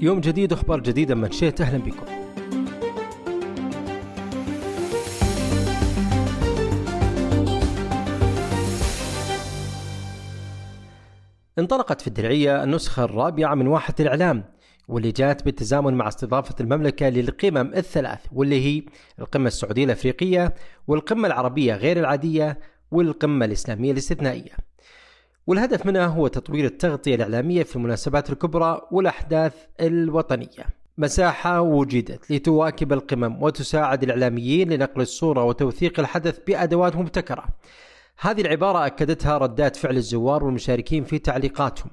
يوم جديد وأخبار جديدة من شئت أهلا بكم. انطلقت في الدرعية النسخة الرابعة من واحة الإعلام واللي جات بالتزامن مع استضافة المملكة للقمم الثلاث واللي هي القمة السعودية الأفريقية والقمة العربية غير العادية والقمة الإسلامية الاستثنائية والهدف منها هو تطوير التغطية الإعلامية في المناسبات الكبرى والأحداث الوطنية. مساحة وجدت لتواكب القمم وتساعد الإعلاميين لنقل الصورة وتوثيق الحدث بأدوات مبتكرة. هذه العبارة أكدتها ردات فعل الزوار والمشاركين في تعليقاتهم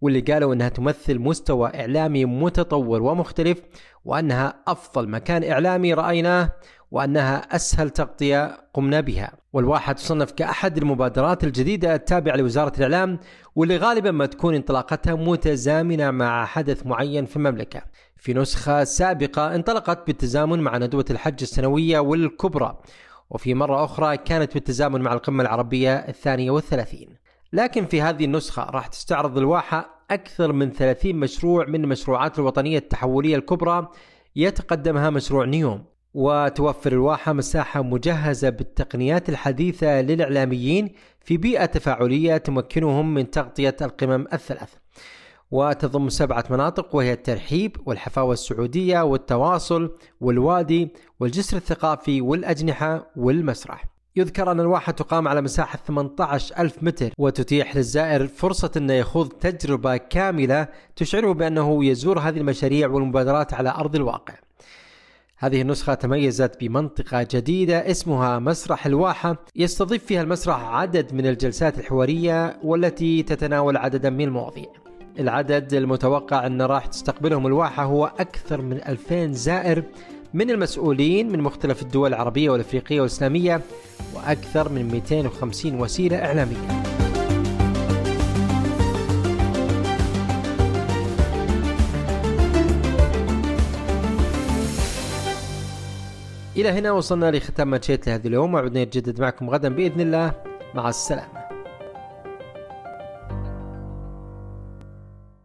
واللي قالوا إنها تمثل مستوى إعلامي متطور ومختلف وأنها أفضل مكان إعلامي رأيناه وأنها أسهل تغطية قمنا بها. والواحة تصنف كأحد المبادرات الجديدة التابعة لوزارة الإعلام واللي غالبا ما تكون انطلاقتها متزامنة مع حدث معين في المملكة. في نسخة سابقة انطلقت بالتزامن مع ندوة الحج السنوية والكبرى وفي مرة أخرى كانت بالتزامن مع القمة العربية الثانية والثلاثين. لكن في هذه النسخة راح تستعرض الواحة أكثر من 30 مشروع من المشروعات الوطنية التحولية الكبرى يتقدمها مشروع نيوم. وتوفر الواحة مساحة مجهزة بالتقنيات الحديثة للإعلاميين في بيئة تفاعلية تمكنهم من تغطية القمم الثلاث. وتضم سبعة مناطق وهي الترحيب والحفاوة السعودية والتواصل والوادي والجسر الثقافي والأجنحة والمسرح. يذكر أن الواحة تقام على مساحة 18 ألف متر وتتيح للزائر فرصة أنه يخوض تجربة كاملة تشعره بأنه يزور هذه المشاريع والمبادرات على أرض الواقع. هذه النسخة تميزت بمنطقة جديدة اسمها مسرح الواحة. يستضيف فيها المسرح عدد من الجلسات الحوارية والتي تتناول عددا من المواضيع. العدد المتوقع أن راح تستقبلهم الواحة هو أكثر من 2000 زائر من المسؤولين من مختلف الدول العربية والأفريقية والإسلامية وأكثر من 250 وسيلة إعلامية. إلى هنا وصلنا لختام ماتشيت لهذا اليوم وعدنا نتجدد معكم غدا بإذن الله. مع السلامة.